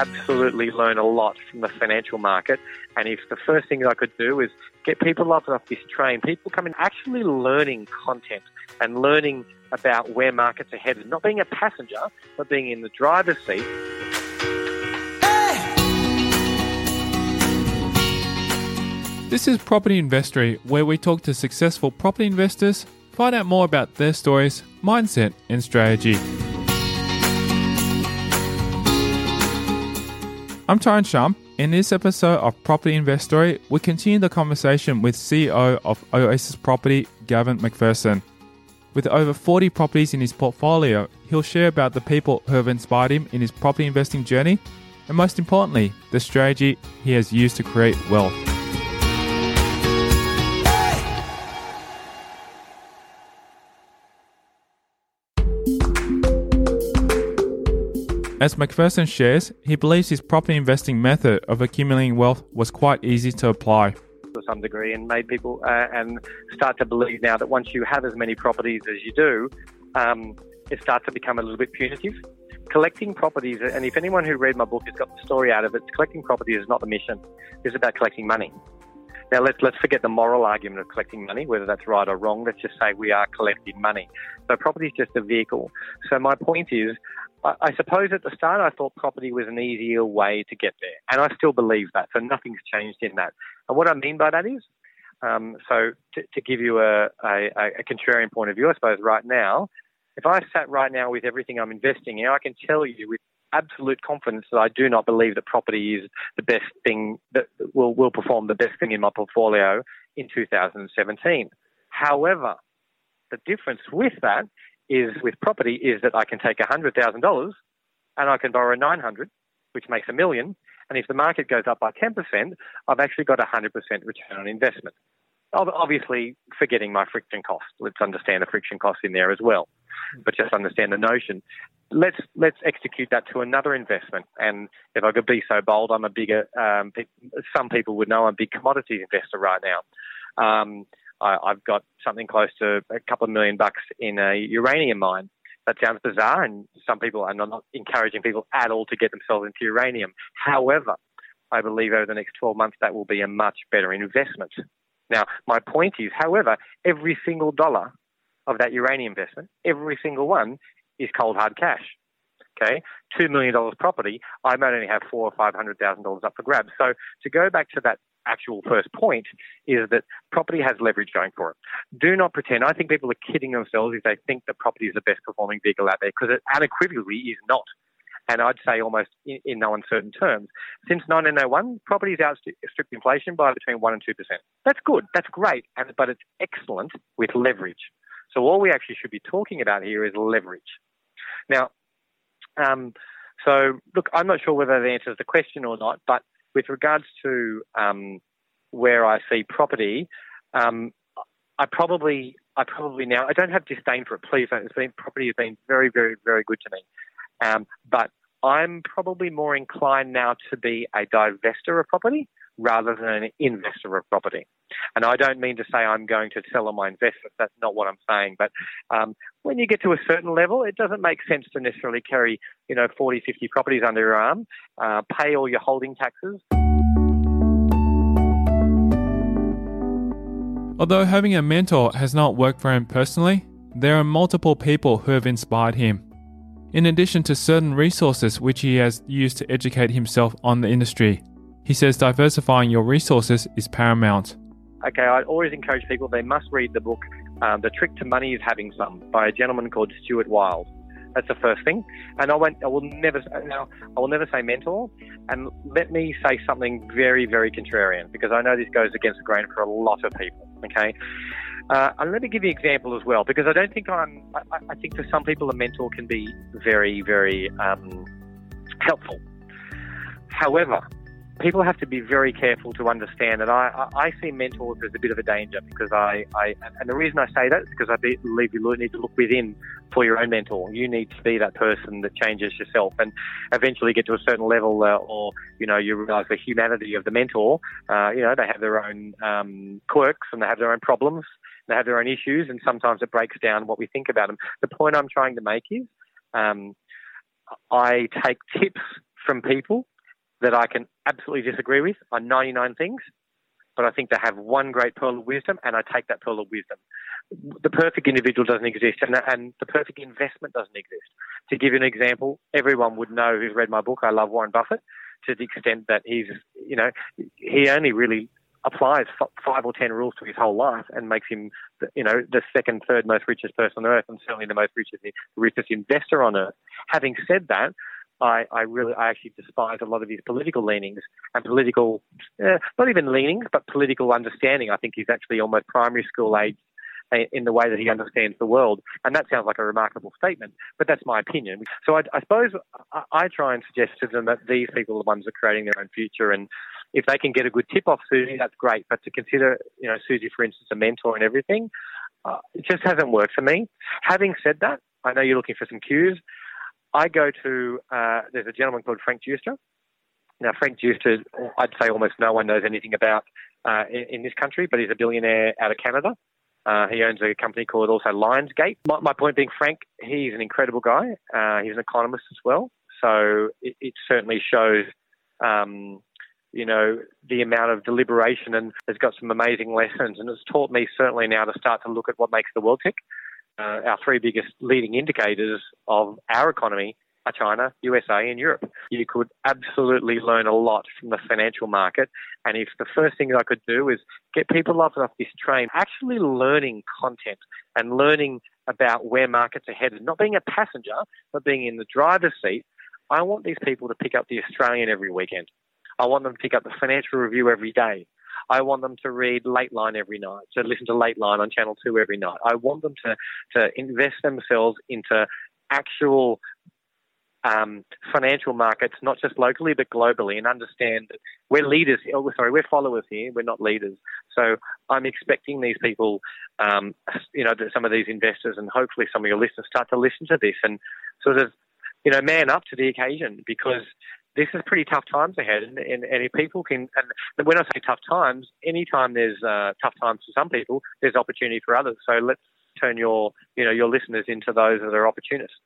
absolutely learn a lot from the financial market. And if the first thing I could do is get people up off this train, people coming actually learning content and learning about where markets are headed, not being a passenger, but being in the driver's seat. This is Property Investory, where we talk to successful property investors, find out more about their stories, mindset, and strategy. I'm Tyron Shum. In this episode of Property Investory, we continue the conversation with CEO of Oasis Property, Gavin McPherson. With over 40 properties in his portfolio, he'll share about the people who have inspired him in his property investing journey, and most importantly, the strategy he has used to create wealth. As McPherson shares, he believes his property investing method of accumulating wealth was quite easy to apply. To some degree, and made people uh, and start to believe now that once you have as many properties as you do, um, it starts to become a little bit punitive. Collecting properties, and if anyone who read my book has got the story out of it, collecting properties is not the mission. It's about collecting money. Now let's let's forget the moral argument of collecting money, whether that's right or wrong. Let's just say we are collecting money. So property is just a vehicle. So my point is, I, suppose at the start I thought property was an easier way to get there, and I still believe that. So nothing's changed in that. And what I mean by that is, um, so to, to, give you a, a, a, contrarian point of view, I suppose right now, if I sat right now with everything I'm investing in, I can tell you with absolute confidence that I do not believe that property is the best thing that will will perform the best thing in my portfolio in 2017. However, the difference with that is with property is that I can take $100,000 and I can borrow 900, which makes a million. And if the market goes up by 10%, I've actually got a 100% return on investment. Obviously, forgetting my friction cost. Let's understand the friction cost in there as well, but just understand the notion. Let's let's execute that to another investment. And if I could be so bold, I'm a bigger. Um, some people would know I'm a big commodities investor right now. Um, I, have got something close to a couple of million bucks in a uranium mine. That sounds bizarre, and some people, and I'm not encouraging people at all to get themselves into uranium. However, I believe over the next 12 months that will be a much better investment. Now, my point is, however, every single dollar of that uranium investment, every single one, is cold hard cash. Okay, two million dollars property, I might only have four or five hundred thousand dollars up for grabs. So to go back to that actual first point is that property has leverage going for it. Do not pretend. I think people are kidding themselves if they think that property is the best performing vehicle out there because it unequivocally is not. And I'd say almost in, in no uncertain terms. Since 1901, property has outstripped inflation by between 1% and 2%. That's good. That's great. And, but it's excellent with leverage. So all we actually should be talking about here is leverage. Now, um, so look, I'm not sure whether that answers the question or not, but with regards to um, where I see property, um, I probably, I probably now, I don't have disdain for it. Please. It's been property has been very, very, very good to me. Um, but I'm probably more inclined now to be a divestor of property rather than an investor of property. And I don't mean to say I'm going to sell on my investments. That's not what I'm saying. But um, when you get to a certain level, it doesn't make sense to necessarily carry, you know, 40, 50 properties under your arm, uh, pay all your holding taxes. Although having a mentor has not worked for him personally, there are multiple people who have inspired him. In addition to certain resources which he has used to educate himself on the industry, he says diversifying your resources is paramount. Okay, I always encourage people they must read the book um, "The Trick to Money Is Having Some" by a gentleman called Stuart Wilde. That's the first thing. And I won't. I will never. Now, I will never say mentor. And let me say something very, very contrarian because I know this goes against the grain for a lot of people. Okay. Uh, and let me give you an example as well because I don't think I'm. I, I think for some people a mentor can be very, very um, helpful. However, people have to be very careful to understand that I, I, see mentors as a bit of a danger because I, I and the reason I say that is because I believe you need to look within for your own mentor. You need to be that person that changes yourself and eventually get to a certain level uh, or, you know, you realize the humanity of the mentor. Uh, you know, they have their own um, quirks and they have their own problems. They have their own issues and sometimes it breaks down what we think about them. The point I'm trying to make is um, I take tips from people that I can absolutely disagree with on 99 things, but I think they have one great pearl of wisdom, and I take that pearl of wisdom. The perfect individual doesn't exist, and, and the perfect investment doesn't exist. To give you an example, everyone would know who's read my book. I love Warren Buffett to the extent that he's, you know, he only really applies five or ten rules to his whole life and makes him, you know, the second, third most richest person on earth, and certainly the most richest, richest investor on earth. Having said that, I, I really, I actually despise a lot of his political leanings and political, uh, not even leanings, but political understanding. I think he's actually almost primary school age in the way that he understands the world. And that sounds like a remarkable statement, but that's my opinion. So I, I suppose I, I, try and suggest to them that these people are the ones that are creating their own future. And if they can get a good tip off Susie, that's great. But to consider, you know, Susie, for instance, a mentor and everything, uh, it just hasn't worked for me. Having said that, I know you're looking for some cues. I go to, uh, there's a gentleman called Frank Giustra. Now, Frank Giustra, I'd say almost no one knows anything about uh, in, in, this country, but he's a billionaire out of Canada. Uh, he owns a company called also Lionsgate. My, my, point being, Frank, he's an incredible guy. Uh, he's an economist as well. So it, it certainly shows, um, you know, the amount of deliberation and has got some amazing lessons. And it's taught me certainly now to start to look at what makes the world tick uh, our three biggest leading indicators of our economy are China, USA, and Europe. You could absolutely learn a lot from the financial market. And if the first thing I could do is get people off this train, actually learning content and learning about where markets are headed, not being a passenger, but being in the driver's seat, I want these people to pick up the Australian every weekend. I want them to pick up the financial review every day. I want them to read Lateline every night, to listen to Lateline on Channel 2 every night. I want them to, to invest themselves into actual um, financial markets, not just locally but globally, and understand that we're leaders. Oh, sorry, we're followers here. We're not leaders. So I'm expecting these people, um, you know, some of these investors, and hopefully some of your listeners start to listen to this and sort of, you know, man up to the occasion because this is pretty tough times ahead, and, and, and if people can, and when I say tough times, anytime there's uh, tough times for some people, there's opportunity for others. So let's turn your, you know, your listeners into those that are opportunists.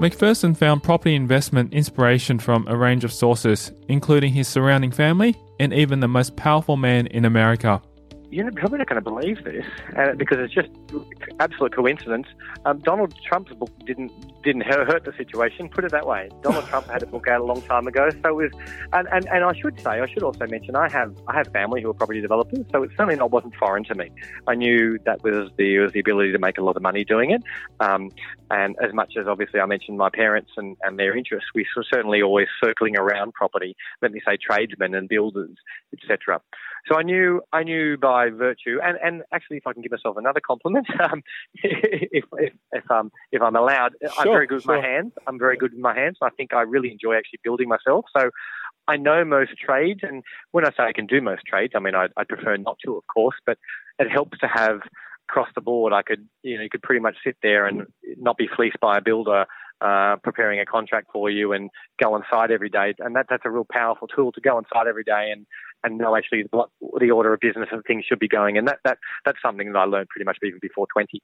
McPherson found property investment inspiration from a range of sources, including his surrounding family and even the most powerful man in America you're probably not going to believe this uh, because it's just absolute coincidence. Um, Donald Trump's book didn't didn't hurt the situation. Put it that way. Donald Trump had a book out a long time ago, so was and, and, and I should say I should also mention I have I have family who are property developers, so it certainly not wasn't foreign to me. I knew that was the was the ability to make a lot of money doing it, um, and as much as obviously I mentioned my parents and, and their interests, we were certainly always circling around property. Let me say tradesmen and builders, etc. So I knew I knew by virtue, and, and actually, if I can give myself another compliment, um, if if if, um, if I'm allowed, sure, I'm very good sure. with my hands. I'm very good with my hands. I think I really enjoy actually building myself. So I know most trades, and when I say I can do most trades, I mean I, I prefer not to, of course, but it helps to have across the board. I could you know you could pretty much sit there and not be fleeced by a builder uh, preparing a contract for you and go on site every day. And that, that's a real powerful tool to go on site every day and, and know actually what the order of business and things should be going. And that, that, that's something that I learned pretty much even before 20.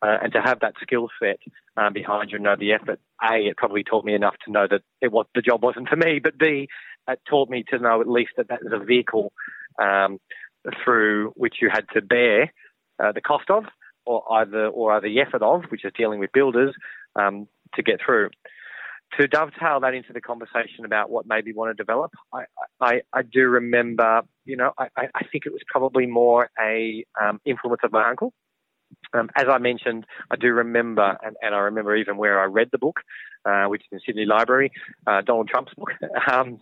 Uh, and to have that skill set um, behind you and know the effort, A, it probably taught me enough to know that it was, the job wasn't for me, but B, it taught me to know at least that that was a vehicle um, through which you had to bear uh, the cost of or either or the effort of, which is dealing with builders, um, to get through. To dovetail that into the conversation about what made me want to develop, I, I, I do remember, you know, I, I think it was probably more a um, influence of my uncle. Um, as I mentioned, I do remember, and, and, I remember even where I read the book, uh, which is in Sydney Library, uh, Donald Trump's book, um,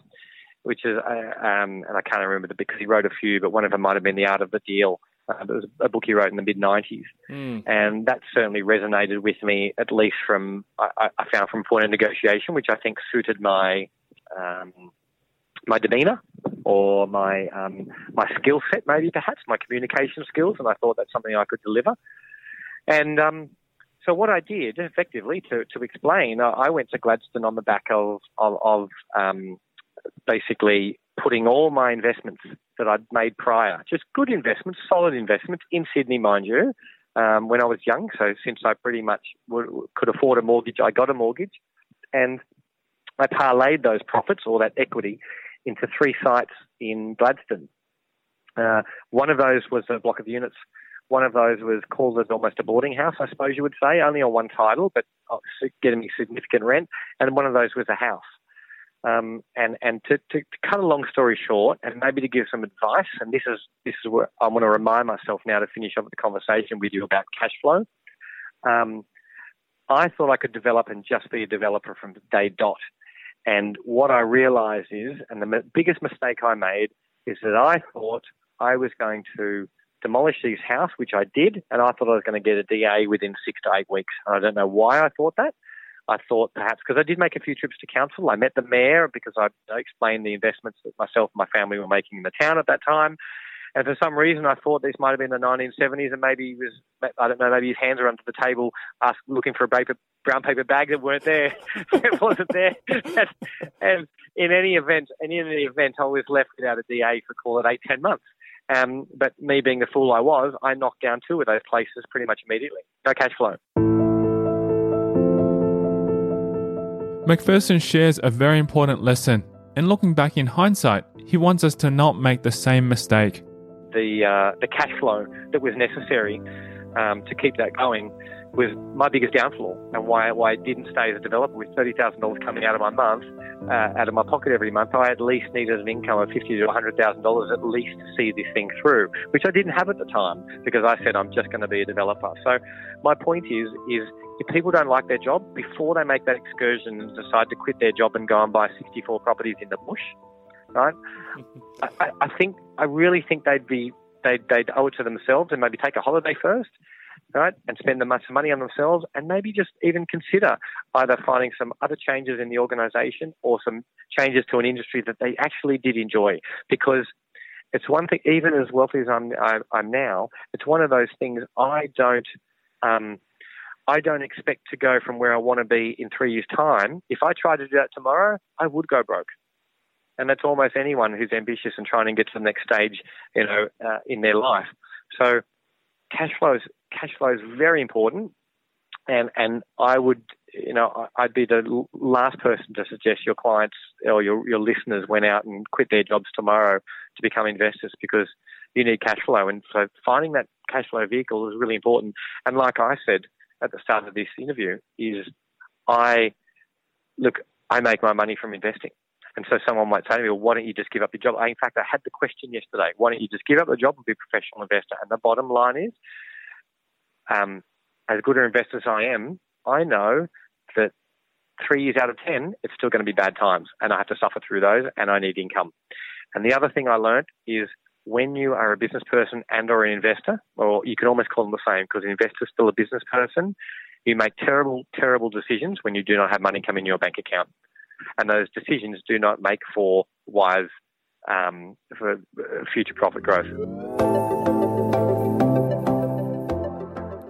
which is, uh, um, and I can't remember the because he wrote a few, but one of them might have been The Art of the Deal. Uh, it was a book he wrote in the mid 90s. Mm. And that certainly resonated with me, at least from, I, I, found from point of negotiation, which I think suited my, um, my demeanour or my, um, my skill set, maybe perhaps, my communication skills. And I thought that's something I could deliver. And, um, so what I did effectively to, to explain, I went to Gladstone on the back of, of, of um, basically putting all my investments that I'd made prior, just good investments, solid investments in Sydney, mind you, um, when I was young. So since I pretty much would, could afford a mortgage, I got a mortgage. And I parlayed those profits or that equity into three sites in Gladstone. Uh, one of those was a block of units. One of those was called as almost a boarding house, I suppose you would say, only on one title, but uh, getting me significant rent. And one of those was a house. Um, and and to, to, to, cut a long story short, and maybe to give some advice, and this is this is where I want to remind myself now to finish off the conversation with you about cash flow. Um, I thought I could develop and just be a developer from day dot. And what I realised is, and the biggest mistake I made is that I thought I was going to demolish this house, which I did, and I thought I was going to get a DA within six to eight weeks. And I don't know why I thought that. I thought perhaps because I did make a few trips to council. I met the mayor because I explained the investments that myself and my family were making in the town at that time. And for some reason, I thought this might have been the 1970s, and maybe he was, I don't know, maybe his hands were under the table, ask, looking for a paper, brown paper bag that weren't there. it wasn't there. And, and, in any event, in any event, I was left without a DA for call it eight, ten months. Um, but me being the fool I was, I knocked down two of those places pretty much immediately. No cash flow. McPherson shares a very important lesson, and looking back in hindsight, he wants us to not make the same mistake. The, uh, the cash flow that was necessary um, to keep that going was my biggest downfall and why, why I didn't stay as a developer with $30,000 coming out of my month, uh, out of my pocket every month. I at least needed an income of fifty to $100,000 at least to see this thing through, which I didn't have at the time because I said I'm just going to be a developer. So my point is, is if people don't like their job, before they make that excursion and decide to quit their job and go and buy 64 properties in the bush, right? I, I think, I really think they'd be, they'd, they'd owe it to themselves and maybe take a holiday first right, and spend the much money on themselves, and maybe just even consider either finding some other changes in the organisation or some changes to an industry that they actually did enjoy. Because it's one thing, even as wealthy as I'm, I, am now, it's one of those things I don't. Um, I don't expect to go from where I want to be in three years' time. If I tried to do that tomorrow, I would go broke. And that's almost anyone who's ambitious and trying to get to the next stage, you know, uh, in their life. So cash flows cash flow is very important, and and I would you know I'd be the last person to suggest your clients or your your listeners went out and quit their jobs tomorrow to become investors because you need cash flow, and so finding that cash flow vehicle is really important. And like I said at the start of this interview, is I look I make my money from investing. And so someone might say to me, well, why don't you just give up your job? I, in fact, I had the question yesterday. Why don't you just give up the job and be a professional investor? And the bottom line is um, as good an investor as I am, I know that three years out of 10, it's still going to be bad times and I have to suffer through those and I need income. And the other thing I learned is when you are a business person and or an investor, or you can almost call them the same because an investor is still a business person, you make terrible, terrible decisions when you do not have money coming in your bank account. And those decisions do not make for wise, um, for uh, future profit growth.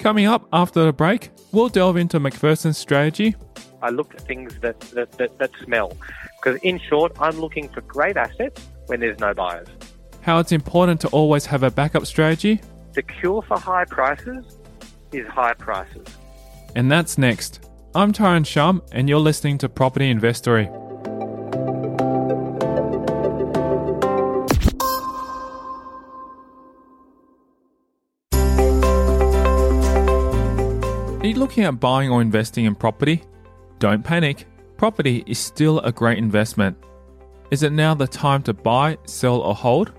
Coming up after the break, we'll delve into McPherson's strategy. I looked at things that, that, that, that smell. Because in short, I'm looking for great assets when there's no buyers. How it's important to always have a backup strategy. The cure for high prices is high prices. And that's next. I'm Tyron Shum, and you're listening to Property Investory. Are you looking at buying or investing in property? Don't panic. Property is still a great investment. Is it now the time to buy, sell, or hold?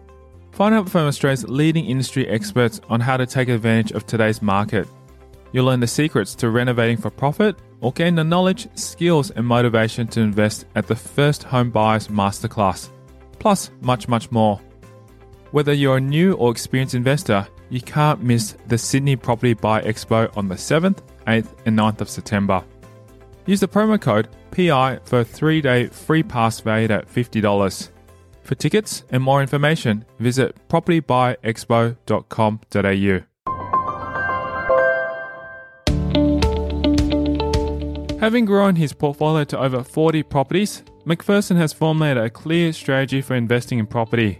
Find out from Australia's leading industry experts on how to take advantage of today's market. You'll learn the secrets to renovating for profit or gain the knowledge, skills, and motivation to invest at the First Home Buyers Masterclass. Plus, much, much more. Whether you're a new or experienced investor, you can't miss the Sydney Property Buy Expo on the 7th, 8th, and 9th of September. Use the promo code PI for a three day free pass valued at $50. For tickets and more information, visit propertybuyexpo.com.au. Having grown his portfolio to over 40 properties, McPherson has formulated a clear strategy for investing in property.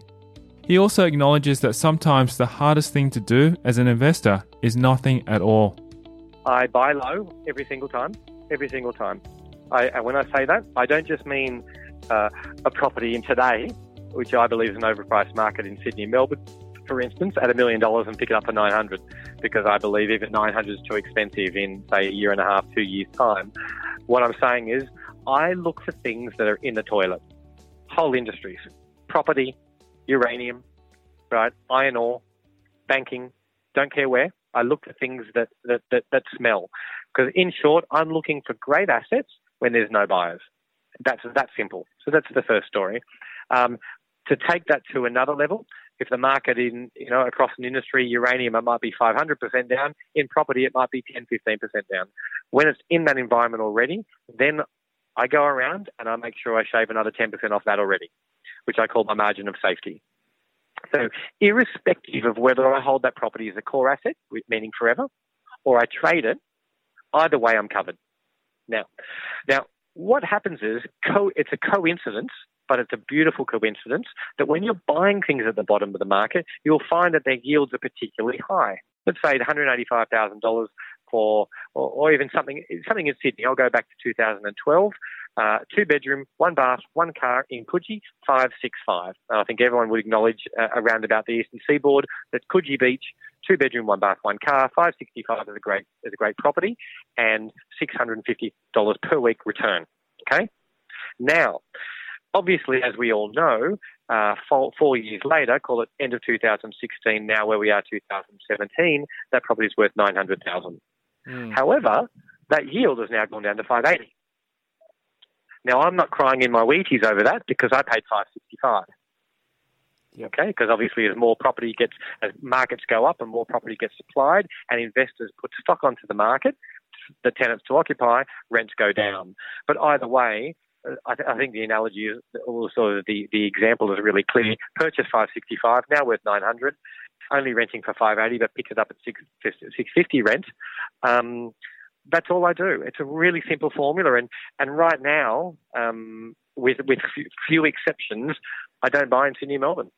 He also acknowledges that sometimes the hardest thing to do as an investor is nothing at all. I buy low every single time, every single time. I, and when I say that, I don't just mean uh, a property in today, which I believe is an overpriced market in Sydney and Melbourne, for instance, at a million dollars and pick it up for 900 because I believe even 900 is too expensive in, say, a year and a half, two years' time. What I'm saying is, I look for things that are in the toilet, whole industries, property, uranium, right, iron ore, banking, don't care where. I look for things that, that, that, that smell. Because in short, I'm looking for great assets when there's no buyers. That's that simple. So that's the first story. Um, to take that to another level, if the market in you know across an industry, uranium it might be 500% down. In property, it might be 10, 15% down. When it's in that environment already, then I go around and I make sure I shave another 10% off that already, which I call my margin of safety. So, irrespective of whether I hold that property as a core asset, meaning forever, or I trade it, either way I'm covered. Now, now what happens is co- it's a coincidence, but it's a beautiful coincidence that when you're buying things at the bottom of the market, you'll find that their yields are particularly high. Let's say $185,000 for, or, or, even something something in Sydney. I'll go back to 2012. Uh, two bedroom, one bath, one car in Coogee, 565. I think everyone would acknowledge uh, around about the eastern seaboard that Coogee Beach, two bedroom, one bath, one car, 565 is a great is a great property, and $650 per week return. Okay, now. Obviously, as we all know, uh, four, four, years later, call it end of 2016, now where we are 2017, that property is worth 900,000. Mm. However, that yield has now gone down to 580. Now, I'm not crying in my Wheaties over that because I paid 565. Yep. Okay, because obviously as more property gets, as markets go up and more property gets supplied and investors put stock onto the market, the tenants to occupy, rents go down. But either way, I, th- I think the analogy is also the, the example is really clear. Purchase 565, now worth 900, only renting for 580, but pick it up at six six fifty rent. Um, that's all I do. It's a really simple formula, and and right now, um, with with few exceptions, I don't buy in Sydney and Melbourne.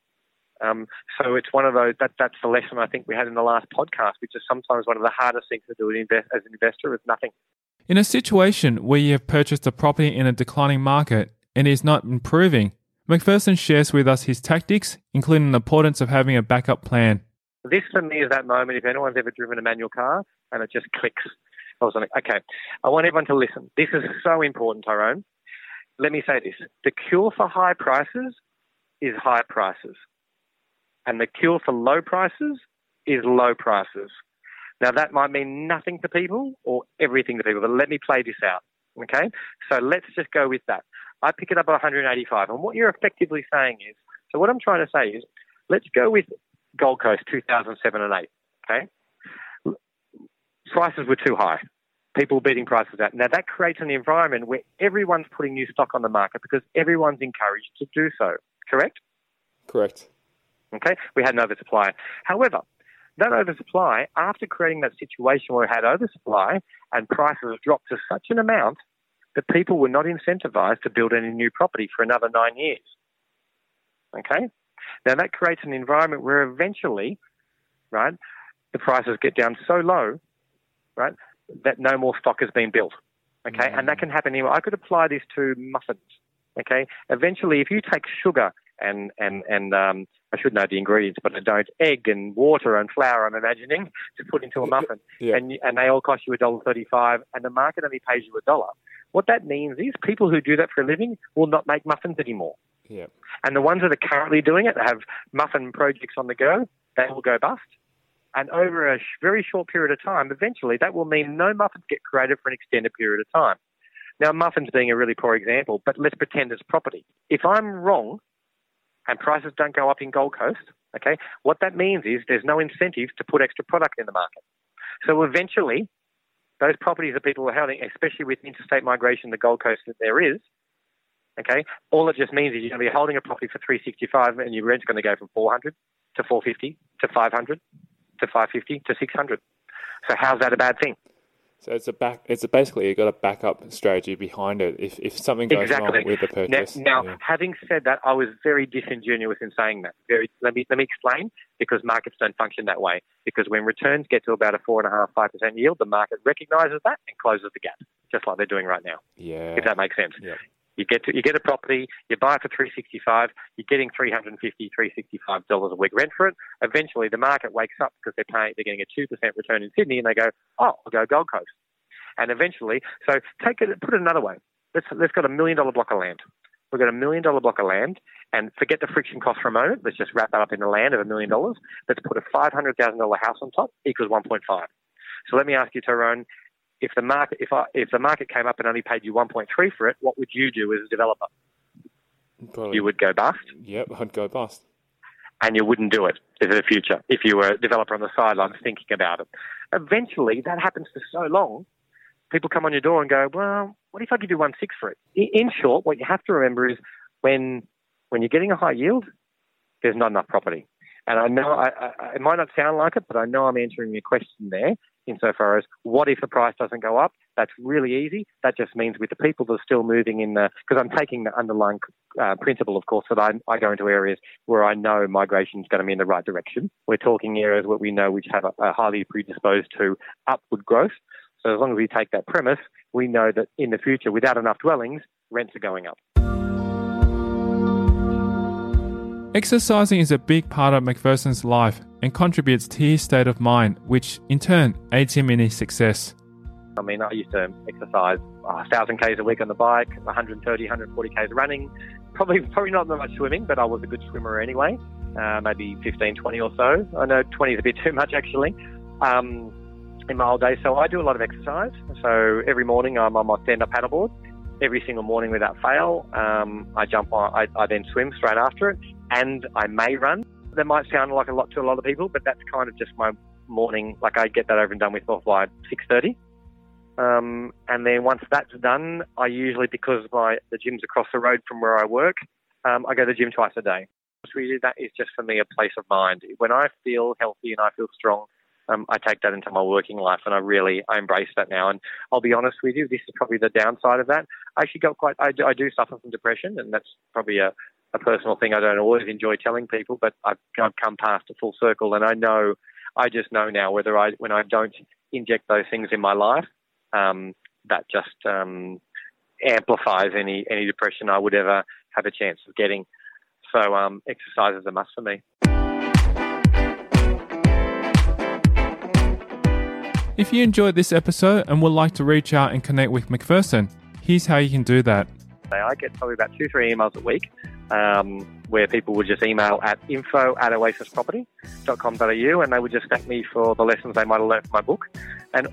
Um, so it's one of those that that's the lesson I think we had in the last podcast, which is sometimes one of the hardest things to do as an investor is nothing. In a situation where you have purchased a property in a declining market and is not improving, McPherson shares with us his tactics, including the importance of having a backup plan. This for me is that moment if anyone's ever driven a manual car and it just clicks I was okay, I want everyone to listen. This is so important, Tyron. Let me say this. The cure for high prices is high prices. And the cure for low prices is low prices. Now, that might mean nothing to people or everything to people, but let me play this out. Okay? So let's just go with that. I pick it up at 185. And what you're effectively saying is so, what I'm trying to say is let's go with Gold Coast 2007 and 8. Okay? Prices were too high. People beating prices out. Now that creates an environment where everyone's putting new stock on the market because everyone's encouraged to do so. Correct? Correct. Okay, we had an oversupply. However, that oversupply, after creating that situation where we had oversupply and prices dropped to such an amount that people were not incentivized to build any new property for another nine years. Okay? Now that creates an environment where eventually, right, the prices get down so low right? That no more stock has been built. Okay, mm. and that can happen anywhere. I could apply this to muffins. Okay, eventually, if you take sugar and and and um, I should know the ingredients, but I don't. Egg and water and flour. I'm imagining to put into a muffin, yeah. and and they all cost you a dollar thirty-five, and the market only pays you a dollar. What that means is people who do that for a living will not make muffins anymore. Yeah. And the ones that are currently doing it, that have muffin projects on the go, they will go bust. And over a very short period of time, eventually that will mean no muffins get created for an extended period of time. Now, muffins being a really poor example, but let's pretend it's property. If I'm wrong and prices don't go up in Gold Coast, okay, what that means is there's no incentive to put extra product in the market. So eventually, those properties that people are holding, especially with interstate migration, the Gold Coast that there is, okay, all it just means is you're going to be holding a property for 365 and your rent's going to go from 400 to 450 to 500 to 550 to 600. So how's that a bad thing? So it's a back. It's a basically you've got a backup strategy behind it. If if something goes exactly. wrong with the purchase. Now, now yeah. having said that, I was very disingenuous in saying that. Very. Let me let me explain. because markets don't function that way. Because when returns get to about a four and a half, five percent yield, the market recognises that and closes the gap, just like they're doing right now. Yeah. If that makes sense. Yeah. You get to, you get a property, you buy it for three sixty five, you're getting 350 365 dollars a week rent for it. Eventually, the market wakes up because they're paying, they're getting a two percent return in Sydney, and they go, oh, I'll go Gold Coast. And eventually, so take it, put it another way. Let's let's got a million dollar block of land. We've got a million dollar block of land, and forget the friction cost for a moment. Let's just wrap that up in the land of a million dollars. Let's put a five hundred thousand dollar house on top equals one point five. So let me ask you, Tyron, if the market if I, if the market came up and only paid you one point three for it, what would you do as a developer? Probably- You would go bust, Yep, I'd go bust. and you wouldn't do it in the future if you were a developer on the sidelines thinking about it. Eventually, that happens for so long. People come on your door and go, "Well, what if I give you one six for it?" In, in short, what you have to remember is when when you're getting a high yield, there's not enough property. And I know I, I, it might not sound like it, but I know I'm answering your question there insofar as what if the price doesn't go up? That's really easy. That just means with the people that are still moving in the, because I'm taking the underlying uh, principle, of course, that I, I go into areas where I know migration is going to be in the right direction. We're talking areas where we know which have a, a highly predisposed to upward growth. So as long as we take that premise, we know that in the future, without enough dwellings, rents are going up. Exercising is a big part of McPherson's life and contributes to his state of mind, which in turn aids him in his success. I mean, I used to exercise uh, 1,000 Ks a week on the bike, 130, 140 Ks running. Probably, probably not that much swimming, but I was a good swimmer anyway. Uh, maybe 15, 20 or so. I know 20 is a bit too much actually. Um, in my old days, so I do a lot of exercise. So every morning I'm on my stand-up paddleboard. Every single morning without fail, um, I jump on. I, I then swim straight after it, and I may run. That might sound like a lot to a lot of people, but that's kind of just my morning. Like I get that over and done with by 6:30. Um, and then once that's done, I usually, because my the gym's across the road from where I work, um, I go to the gym twice a day. Really, that is just for me a place of mind. When I feel healthy and I feel strong, um, I take that into my working life, and I really I embrace that now. And I'll be honest with you, this is probably the downside of that. I actually got quite I do, I do suffer from depression, and that's probably a, a personal thing I don't always enjoy telling people, but I've, I've come past a full circle, and I know I just know now whether I when I don't inject those things in my life, um, that just um, amplifies any any depression I would ever have a chance of getting. So um, exercise is a must for me. If you enjoyed this episode and would like to reach out and connect with McPherson, here's how you can do that. I get probably about two, three emails a week um, where people would just email at info at oasisproperty.com.au and they would just thank me for the lessons they might have learned from my book. And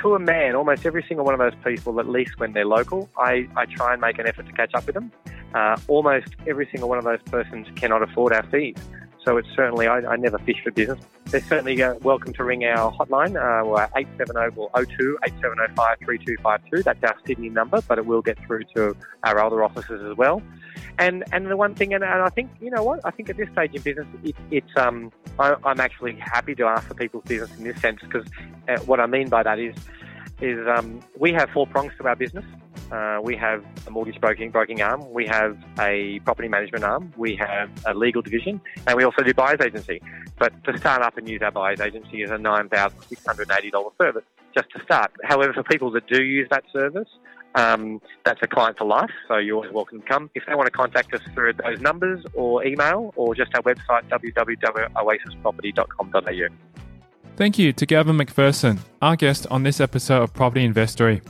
to a man, almost every single one of those people, at least when they're local, I, I try and make an effort to catch up with them. Uh, almost every single one of those persons cannot afford our fees. So it's certainly, I, I never fish for business. They're certainly uh, welcome to ring our hotline, uh, we're 870 or 02 8705 3252. That's our Sydney number, but it will get through to our other offices as well. And and the one thing, and, and I think, you know what, I think at this stage in business, it, it's um, I, I'm actually happy to ask for people's business in this sense because uh, what I mean by that is, is um, we have four prongs to our business. Uh, we have a mortgage broking broking arm, we have a property management arm, we have a legal division, and we also do buyers agency. But to start up and use our buyers agency is a nine thousand six hundred eighty dollars service just to start. However, for people that do use that service, um, that's a client for life, so you're always welcome to come. If they want to contact us through those numbers or email or just our website www.oasisproperty.com.au. Thank you to Gavin McPherson, our guest on this episode of Property Investory.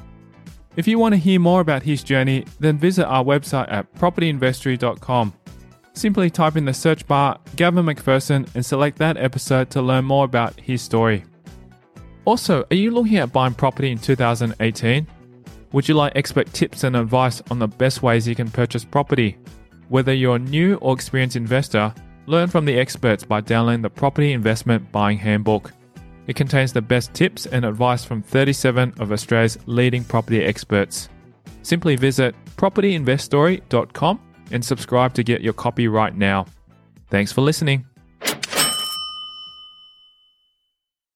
If you want to hear more about his journey, then visit our website at propertyinvestory.com. Simply type in the search bar Gavin McPherson and select that episode to learn more about his story. Also, are you looking at buying property in 2018? Would you like expert tips and advice on the best ways you can purchase property? Whether you're a new or experienced investor, learn from the experts by downloading the Property Investment Buying Handbook. It contains the best tips and advice from 37 of Australia's leading property experts. Simply visit propertyinvestory.com and subscribe to get your copy right now. Thanks for listening.